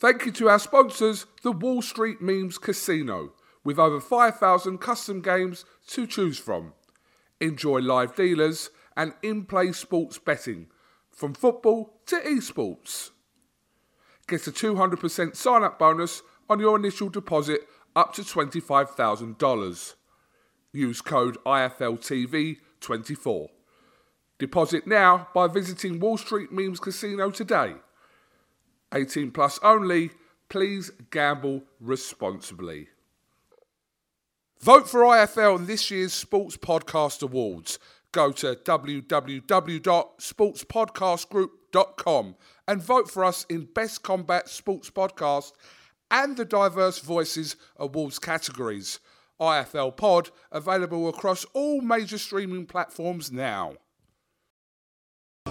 Thank you to our sponsors, the Wall Street Memes Casino, with over 5,000 custom games to choose from. Enjoy live dealers and in play sports betting, from football to esports. Get a 200% sign up bonus on your initial deposit up to $25,000. Use code IFLTV24. Deposit now by visiting Wall Street Memes Casino today. 18 plus only. Please gamble responsibly. Vote for IFL in this year's Sports Podcast Awards. Go to www.sportspodcastgroup.com and vote for us in Best Combat Sports Podcast and the Diverse Voices Awards categories. IFL Pod available across all major streaming platforms now.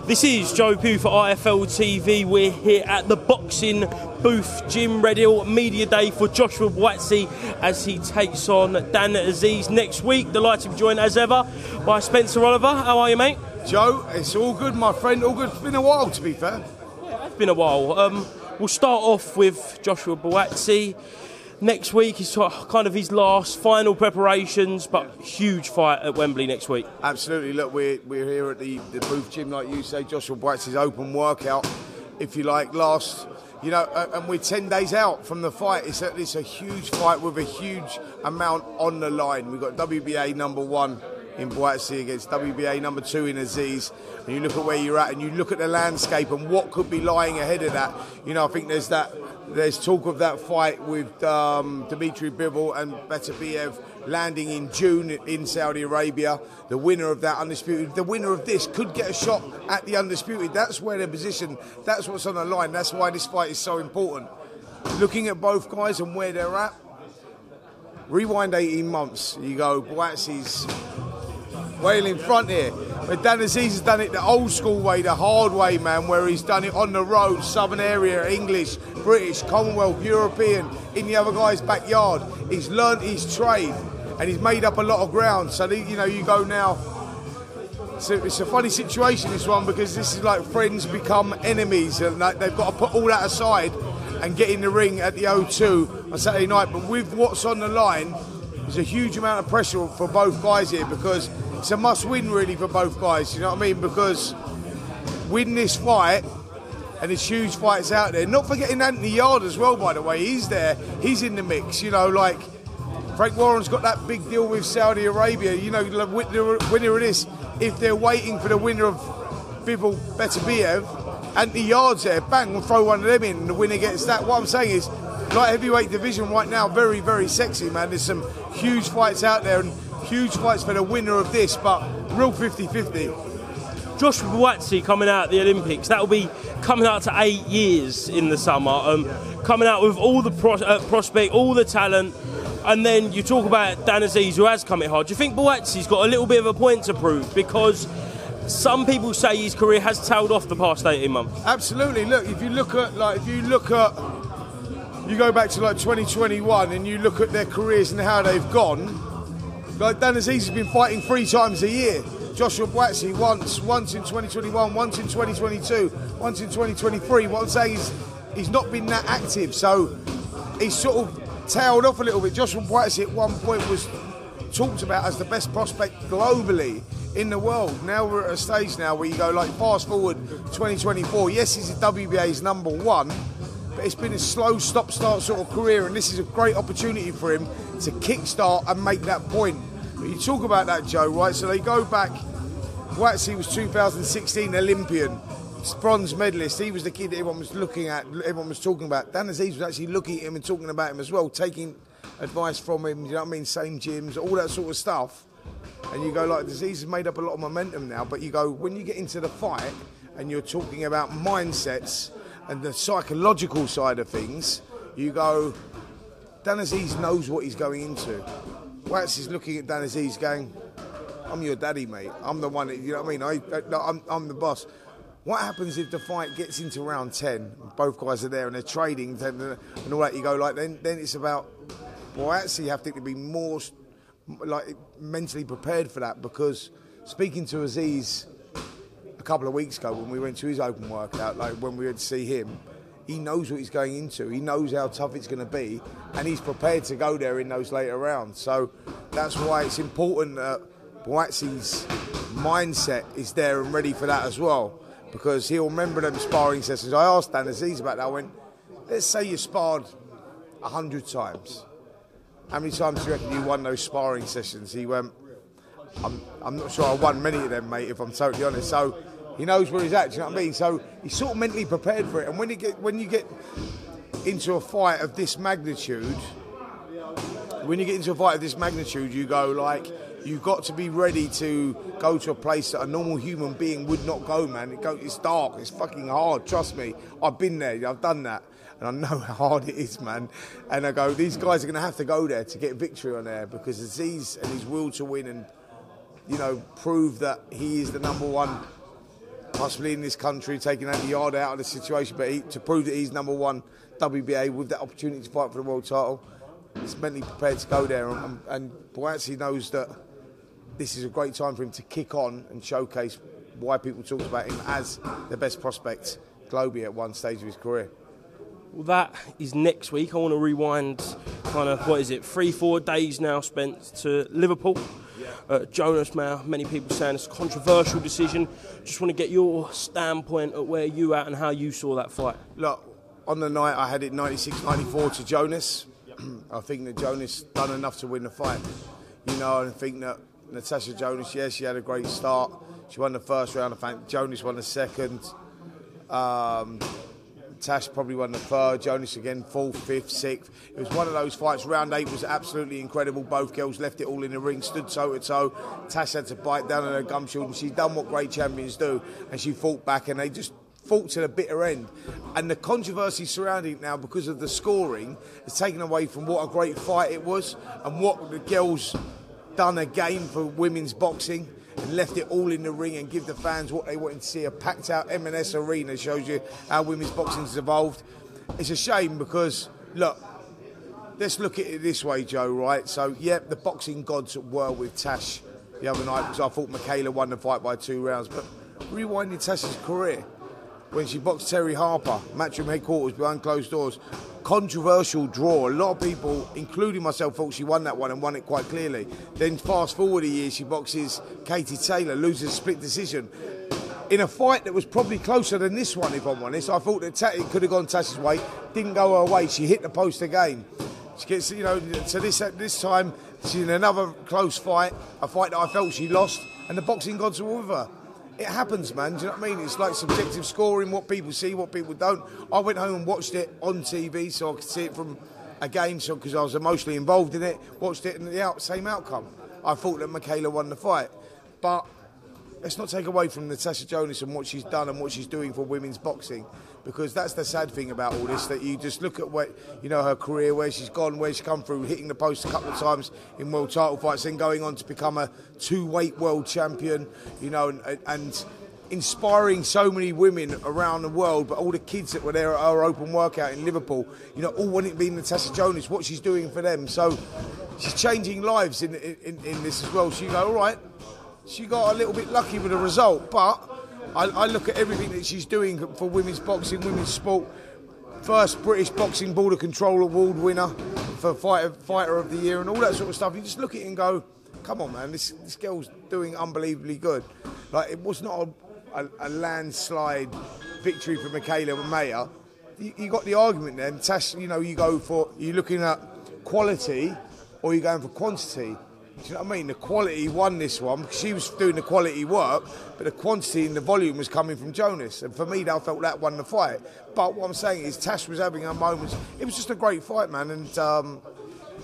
This is Joe Pugh for IFL TV. We're here at the boxing booth, gym Redhill Media Day for Joshua Buatsi as he takes on Dan Azeez next week. Delighted to be joined as ever by Spencer Oliver. How are you, mate? Joe, it's all good, my friend. All good. It's been a while, to be fair. Yeah, it's been a while. Um, we'll start off with Joshua Buatsi. Next week is kind of his last final preparations, but huge fight at Wembley next week. Absolutely. Look, we're, we're here at the, the booth gym, like you say, Joshua Buatsi's open workout, if you like, last you know, and we're 10 days out from the fight. It's a, it's a huge fight with a huge amount on the line. We've got WBA number one in Buatsi against WBA number two in Azeez, And you look at where you're at and you look at the landscape and what could be lying ahead of that. You know, I think there's that there's talk of that fight with um, Dmitry Bivol and Beterbiev landing in June in Saudi Arabia. The winner of that undisputed, the winner of this could get a shot at the undisputed. That's where they're positioned. That's what's on the line. That's why this fight is so important. Looking at both guys and where they're at, rewind 18 months. You go, Buatsi's well in front here. But Dan Azeez has done it the old school way, the hard way, man, where he's done it on the road, southern area, English, British, Commonwealth, European, in the other guy's backyard. He's learnt his trade and he's made up a lot of ground. So, you know, you go now. So it's a funny situation, this one, because this is like friends become enemies and like they've got to put all that aside and get in the ring at the O2 on Saturday night. But with what's on the line, there's a huge amount of pressure for both guys here because it's a must win really for both guys, you know what I mean? Because win this fight and there's huge fights out there. Not forgetting Anthony Yarde as well, by the way. He's there, he's in the mix, you know, like Frank Warren's got that big deal with Saudi Arabia. You know, the winner of this, if they're waiting for the winner of Bivol Beterbiev, Anthony Yarde's there, bang, we'll throw one of them in and the winner gets that. What I'm saying is, light heavyweight division right now, very, very sexy, man. There's some huge fights out there and huge fights for the winner of this, but real 50 50. Joshua Buatsi coming out at the Olympics, that will be coming out to eight years in the summer, um, coming out with all the pro- uh, prospect, all the talent. And then you talk about Dan Azeez, who has come it hard. Do you think Buatsi's got a little bit of a point to prove? Because some people say his career has tailed off the past 18 months. Absolutely. Look, if you look at like if you look at you go back to like 2021 and you look at their careers and how they've gone, like Dan Azeez has been fighting three times a year. Joshua Buatsi once, once in 2021, once in 2022, once in 2023. What I'm saying is he's not been that active, so he's sort of tailed off a little bit. Joshua Buatsi at one point was talked about as the best prospect globally in the world. Now we're at a stage now where you go like fast forward 2024. Yes, he's the WBA's number one, it's been a slow stop start sort of career, and this is a great opportunity for him to kickstart and make that point. But you talk about that, Joe, right? So they go back. Buatsi was 2016 Olympian, bronze medalist. He was the kid that everyone was looking at, everyone was talking about. Dan Azeez was actually looking at him and talking about him as well, taking advice from him. You know what I mean? Same gyms, all that sort of stuff. And you go like, Azeez has made up a lot of momentum now. But you go when you get into the fight and you're talking about mindsets and the psychological side of things, you go, Dan Azeez knows what he's going into. Wax is looking at Dan Azeez going, I'm your daddy, mate. I'm the one you know what I mean? I, I, I'm, the boss. What happens if the fight gets into round 10, both guys are there and they're trading and all that, you go like, then, then it's about, well, actually you have to be more like mentally prepared for that because speaking to Azeez a couple of weeks ago when we went to his open workout, like when we went to see him, he knows what he's going into. He knows how tough it's going to be, and he's prepared to go there in those later rounds. So that's why it's important that Buatsi's mindset is there and ready for that as well, because he'll remember them sparring sessions. I asked Dan Azeez about that. I went, let's say you sparred a hundred times. How many times do you reckon you won those sparring sessions? He went, I'm, I'm not sure I won many of them, mate, if I'm totally honest. So he knows where he's at, you know what I mean? So he's sort of mentally prepared for it. And when you get when you get into a fight of this magnitude, when you get into a fight of this magnitude, you go like you've got to be ready to go to a place that a normal human being would not go, man. It go, it's dark, it's fucking hard. Trust me, I've been there, I've done that and I know how hard it is, man. And I go, these guys are going to have to go there to get victory on there because Azeez and his will to win and you know prove that he is the number one, possibly in this country, taking Andy Yarde out of the situation, but he, to prove that he's number one WBA with that opportunity to fight for the world title, he's mentally prepared to go there. And, and Buatsi knows that this is a great time for him to kick on and showcase why people talk about him as the best prospect globally at one stage of his career. Well, that is next week. I want to rewind kind of, what is it, three, four days now spent to Liverpool. Uh, Jonas Mayer, many people saying it's a controversial decision. Just want to get your standpoint at where you at and how you saw that fight. Look, on the night I had it 96 94 to Jonas. I think that Jonas done enough to win the fight. You know, I think that Natasha Jonas, yes, she had a great start. She won the first round. I think Jonas won the second. Um, Tash probably won the third, Jonas again fourth, fifth, sixth. It was one of those fights. Round eight was absolutely incredible. Both girls left it all in the ring, stood toe to toe. Tash had to bite down on her gum shield, and she done what great champions do, and she fought back, and they just fought to the bitter end. And the controversy surrounding it now, because of the scoring, is taken away from what a great fight it was, and what the girls done again for women's boxing and left it all in the ring and give the fans what they wanted to see a packed out M&S arena shows you how women's boxing has evolved. It's a shame because, look, let's look at it this way, Joe, right? So, yeah, the boxing gods were with Tash the other night because I thought Mikaela won the fight by two rounds. But rewinding Tash's career, when she boxed Terri Harper, Matchroom headquarters behind closed doors, controversial draw. A lot of people, including myself, thought she won that one and won it quite clearly. Then fast forward a year, she boxes Katie Taylor, loses a split decision. In a fight that was probably closer than this one, if I'm honest, I thought that it could have gone Tash's way. Didn't go her way. She hit the post again. She gets, you know, so this this time she's in another close fight, a fight that I felt she lost, and the boxing gods were with her it happens, man. Do you know what I mean? It's like subjective scoring, what people see, what people don't. I went home and watched it on TV so I could see it from a game, so because I was emotionally involved in it. Watched it and the out, same outcome. I thought that Mikaela won the fight, but let's not take away from Natasha Jonas and what she's done and what she's doing for women's boxing, because that's the sad thing about all this that you just look at what you know her career, where she's gone, where she's come through, hitting the post a couple of times in world title fights, then going on to become a two-weight world champion, you know, and, and inspiring so many women around the world, but all the kids that were there at our open workout in Liverpool, you know, all wanting to be Natasha Jonas, what she's doing for them. So she's changing lives in, in, in this as well. So you go, all right, she got a little bit lucky with the result, but I, I look at everything that she's doing for women's boxing, women's sport. First British Boxing Board of Control Award winner for fighter, fighter of the Year and all that sort of stuff. You just look at it and go, come on, man, this, this girl's doing unbelievably good. Like, it was not a, a, a landslide victory for Mikaela Mayer. You, you got the argument then. Tash, you know, you go for, you're looking at quality or you're going for quantity. You know what I mean? The quality won this one because she was doing the quality work, but the quantity and the volume was coming from Jonas. And for me, I felt that won the fight. But what I'm saying is, Tash was having her moments. It was just a great fight, man. And um,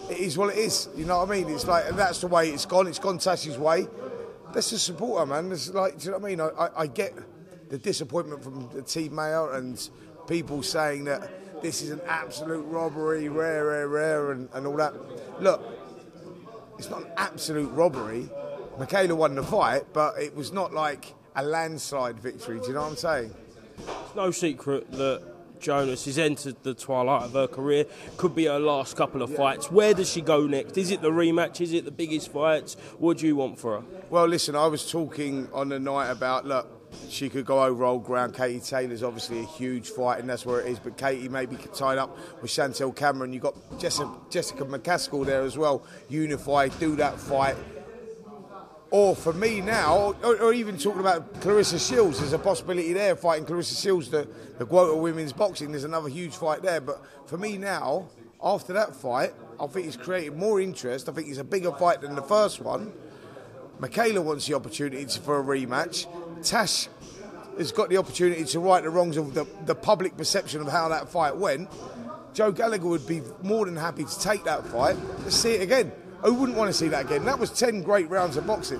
it is what it is. You know what I mean? It's like, and that's the way it's gone. It's gone Tash's way. Let's just support her, man. It's like, do you know what I mean? I, I, I get the disappointment from the team Mayer and people saying that this is an absolute robbery, rare, rare, rare, and, and all that. Look, it's not an absolute robbery. Mikaela won the fight, but it was not like a landslide victory. Do you know what I'm saying? It's no secret that Jonas has entered the twilight of her career. Could be her last couple of fights. Where does she go next? Is it the rematch? Is it the biggest fights? What do you want for her? Well, listen, I was talking on the night about look, she could go over old ground. Katie Taylor's obviously a huge fight, and that's where it is. But Katie may be tied up with Chantel Cameron. You've got Jessica, Jessica McCaskill there as well. Unify, do that fight. Or for me now, or, or, even talking about Claressa Shields, there's a possibility there fighting Claressa Shields, the, the GWOAT women's boxing. There's another huge fight there. But for me now, after that fight, I think it's created more interest. I think it's a bigger fight than the first one. Mikaela wants the opportunity for a rematch. Tash has got the opportunity to right the wrongs of the, the public perception of how that fight went. Joe Gallagher would be more than happy to take that fight. Let's see it again. Who wouldn't want to see that again? That was 10 great rounds of boxing.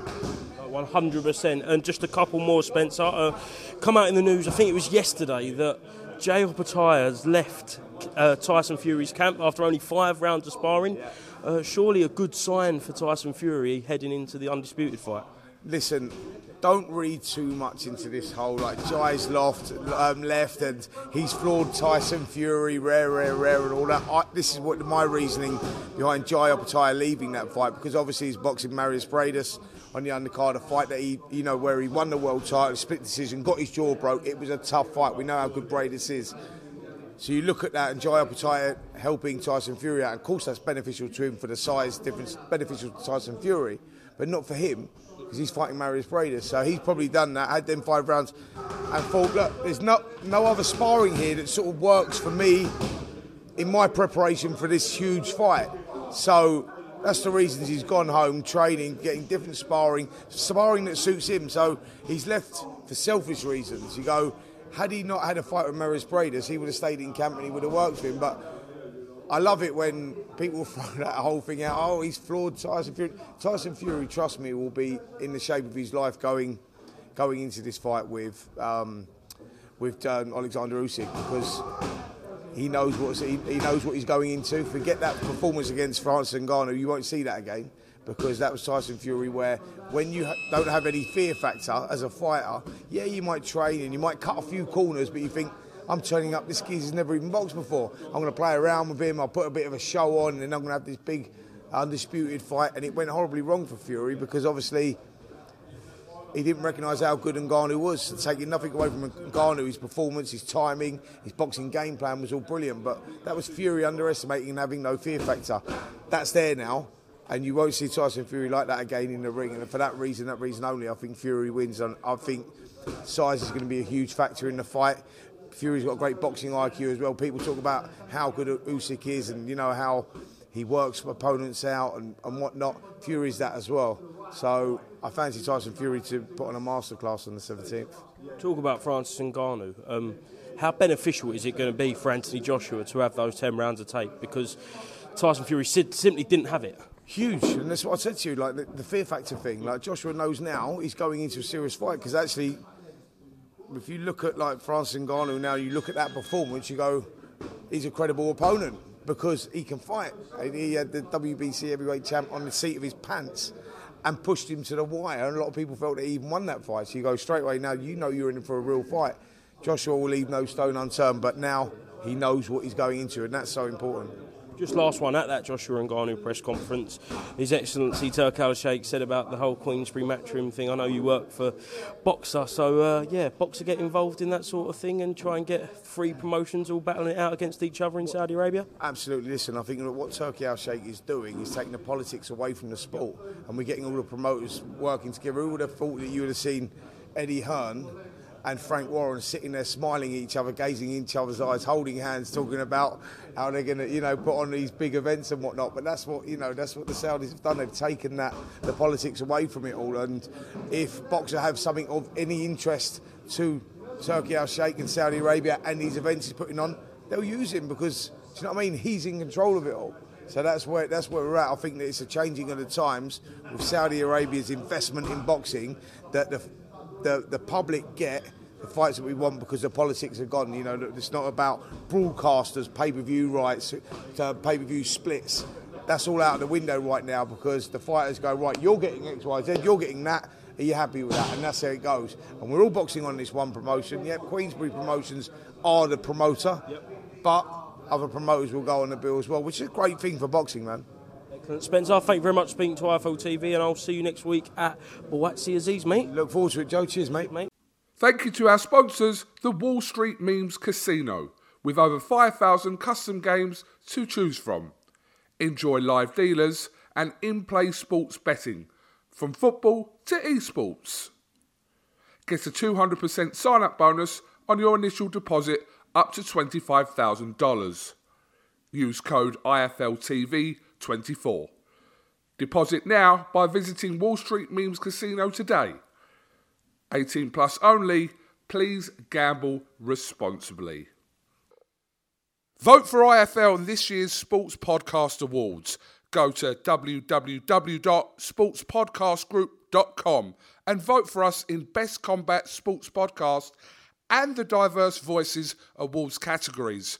100%. And just a couple more, Spencer. Uh, come out in the news, I think it was yesterday, that Jai Opetaia has left uh, Tyson Fury's camp after only five rounds of sparring. Uh, surely a good sign for Tyson Fury heading into the undisputed fight. Listen, don't read too much into this whole like Jai's loft um, left and he's floored Tyson Fury, rare, rare, rare, and all that. I, this is what my reasoning behind Jai Opetaia leaving that fight because obviously he's boxing Mairis Briedis on the undercard, a fight that he, you know, where he won the world title, split decision, got his jaw broke. It was a tough fight. We know how good Briedis is. So you look at that and Jai Opetaia helping Tyson Fury out. Of course, that's beneficial to him for the size difference, beneficial to Tyson Fury, but not for him because he's fighting Mairis Briedis. So he's probably done that, had them five rounds, and thought, look, there's no, no other sparring here that sort of works for me in my preparation for this huge fight. So that's the reasons he's gone home, training, getting different sparring, sparring that suits him. So he's left for selfish reasons. You go, had he not had a fight with Mairis Briedis, he would have stayed in camp and he would have worked for him. But I love it when people throw that whole thing out. Oh, he's floored Tyson Fury. Tyson Fury, trust me, will be in the shape of his life going going into this fight with um, with um, Alexander Usyk because he knows what he, he, knows what he's going into. Forget that performance against Francis Ngannou. You won't see that again because that was Tyson Fury. Where when you ha- don't have any fear factor as a fighter, yeah, you might train and you might cut a few corners, but you think I'm turning up. This geezer's never even boxed before. I'm going to play around with him. I'll put a bit of a show on, and then I'm going to have this big undisputed fight. And it went horribly wrong for Fury because obviously he didn't recognise how good Ngannou was. Taking nothing away from Ngannou, his performance, his timing, his boxing game plan was all brilliant. But that was Fury underestimating and having no fear factor. That's there now. And you won't see Tyson Fury like that again in the ring. And for that reason, that reason only, I think Fury wins. And I think size is going to be a huge factor in the fight. Fury's got a great boxing IQ as well. People talk about how good Usyk is and you know how he works opponents out and, and whatnot. Fury's that as well. So I fancy Tyson Fury to put on a masterclass on the 17th. Talk about Francis Ngannou. Um, how beneficial is it going to be for Anthony Joshua to have those 10 rounds of tape? Because Tyson Fury simply didn't have it. Huge, and that's what I said to you. Like the, the fear factor thing. Like Joshua knows now he's going into a serious fight because actually if you look at like Francis Ngannou now, you look at that performance, you go, he's a credible opponent because he can fight. And he had the WBC heavyweight champ on the seat of his pants and pushed him to the wire. And a lot of people felt that he even won that fight. So you go straight away now, you know you're in for a real fight. Joshua will leave no stone unturned, but now he knows what he's going into, and that's so important. Just last one at that Joshua Ngannou press conference, His Excellency Turki Al Sheikh said about the whole Queensberry matchroom thing. I know you work for Boxxer, so uh, yeah, Boxxer get involved in that sort of thing and try and get free promotions all battling it out against each other in Saudi Arabia. Absolutely. Listen, I think what Turki Al Sheikh is doing is taking the politics away from the sport, and we're getting all the promoters working together. Who would have thought that you would have seen Eddie Hearn? And Frank Warren sitting there smiling at each other, gazing in each other's eyes, holding hands, talking about how they're going to, you know, put on these big events and whatnot. But that's what, you know, that's what the Saudis have done. They've taken that, the politics away from it all. And if Boxxer have something of any interest to Turki Al Sheikh and Saudi Arabia and these events he's putting on, they'll use him because, do you know what I mean? He's in control of it all. So that's where that's where we're at. I think that it's a changing of the times with Saudi Arabia's investment in boxing that the the, the public get the fights that we want because the politics are gone. You know, it's not about broadcasters, pay per view rights, uh, pay per view splits. That's all out of the window right now because the fighters go, right, you're getting X, Y, Z, you're getting that. Are you happy with that? And that's how it goes. And we're all boxing on this one promotion. Yep, Queensberry Promotions are the promoter, yep. but other promoters will go on the bill as well, which is a great thing for boxing, man. Excellent. Spencer, thank you very much for speaking to IFL TV, and I'll see you next week at Buatsi Azeez, mate. Look forward to it, Joe. Cheers, mate. mate. Thank you to our sponsors, the Wall Street Memes Casino, with over 5,000 custom games to choose from. Enjoy live dealers and in play sports betting, from football to esports. Get a 200% sign up bonus on your initial deposit up to $25,000. Use code IFLTV24. Deposit now by visiting Wall Street Memes Casino today. 18 plus only. Please gamble responsibly. Vote for IFL in this year's Sports Podcast Awards. Go to www.sportspodcastgroup.com and vote for us in Best Combat Sports Podcast and the Diverse Voices Awards categories.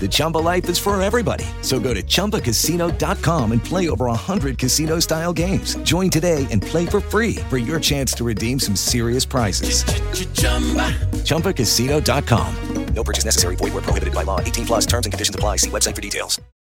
The Chumba life is for everybody. So go to ChumbaCasino.com and play over 100 casino style games. Join today and play for free for your chance to redeem some serious prizes. Ch-ch-chumba. ChumbaCasino.com. No purchase necessary. Void where prohibited by law. 18 plus terms and conditions apply. See website for details.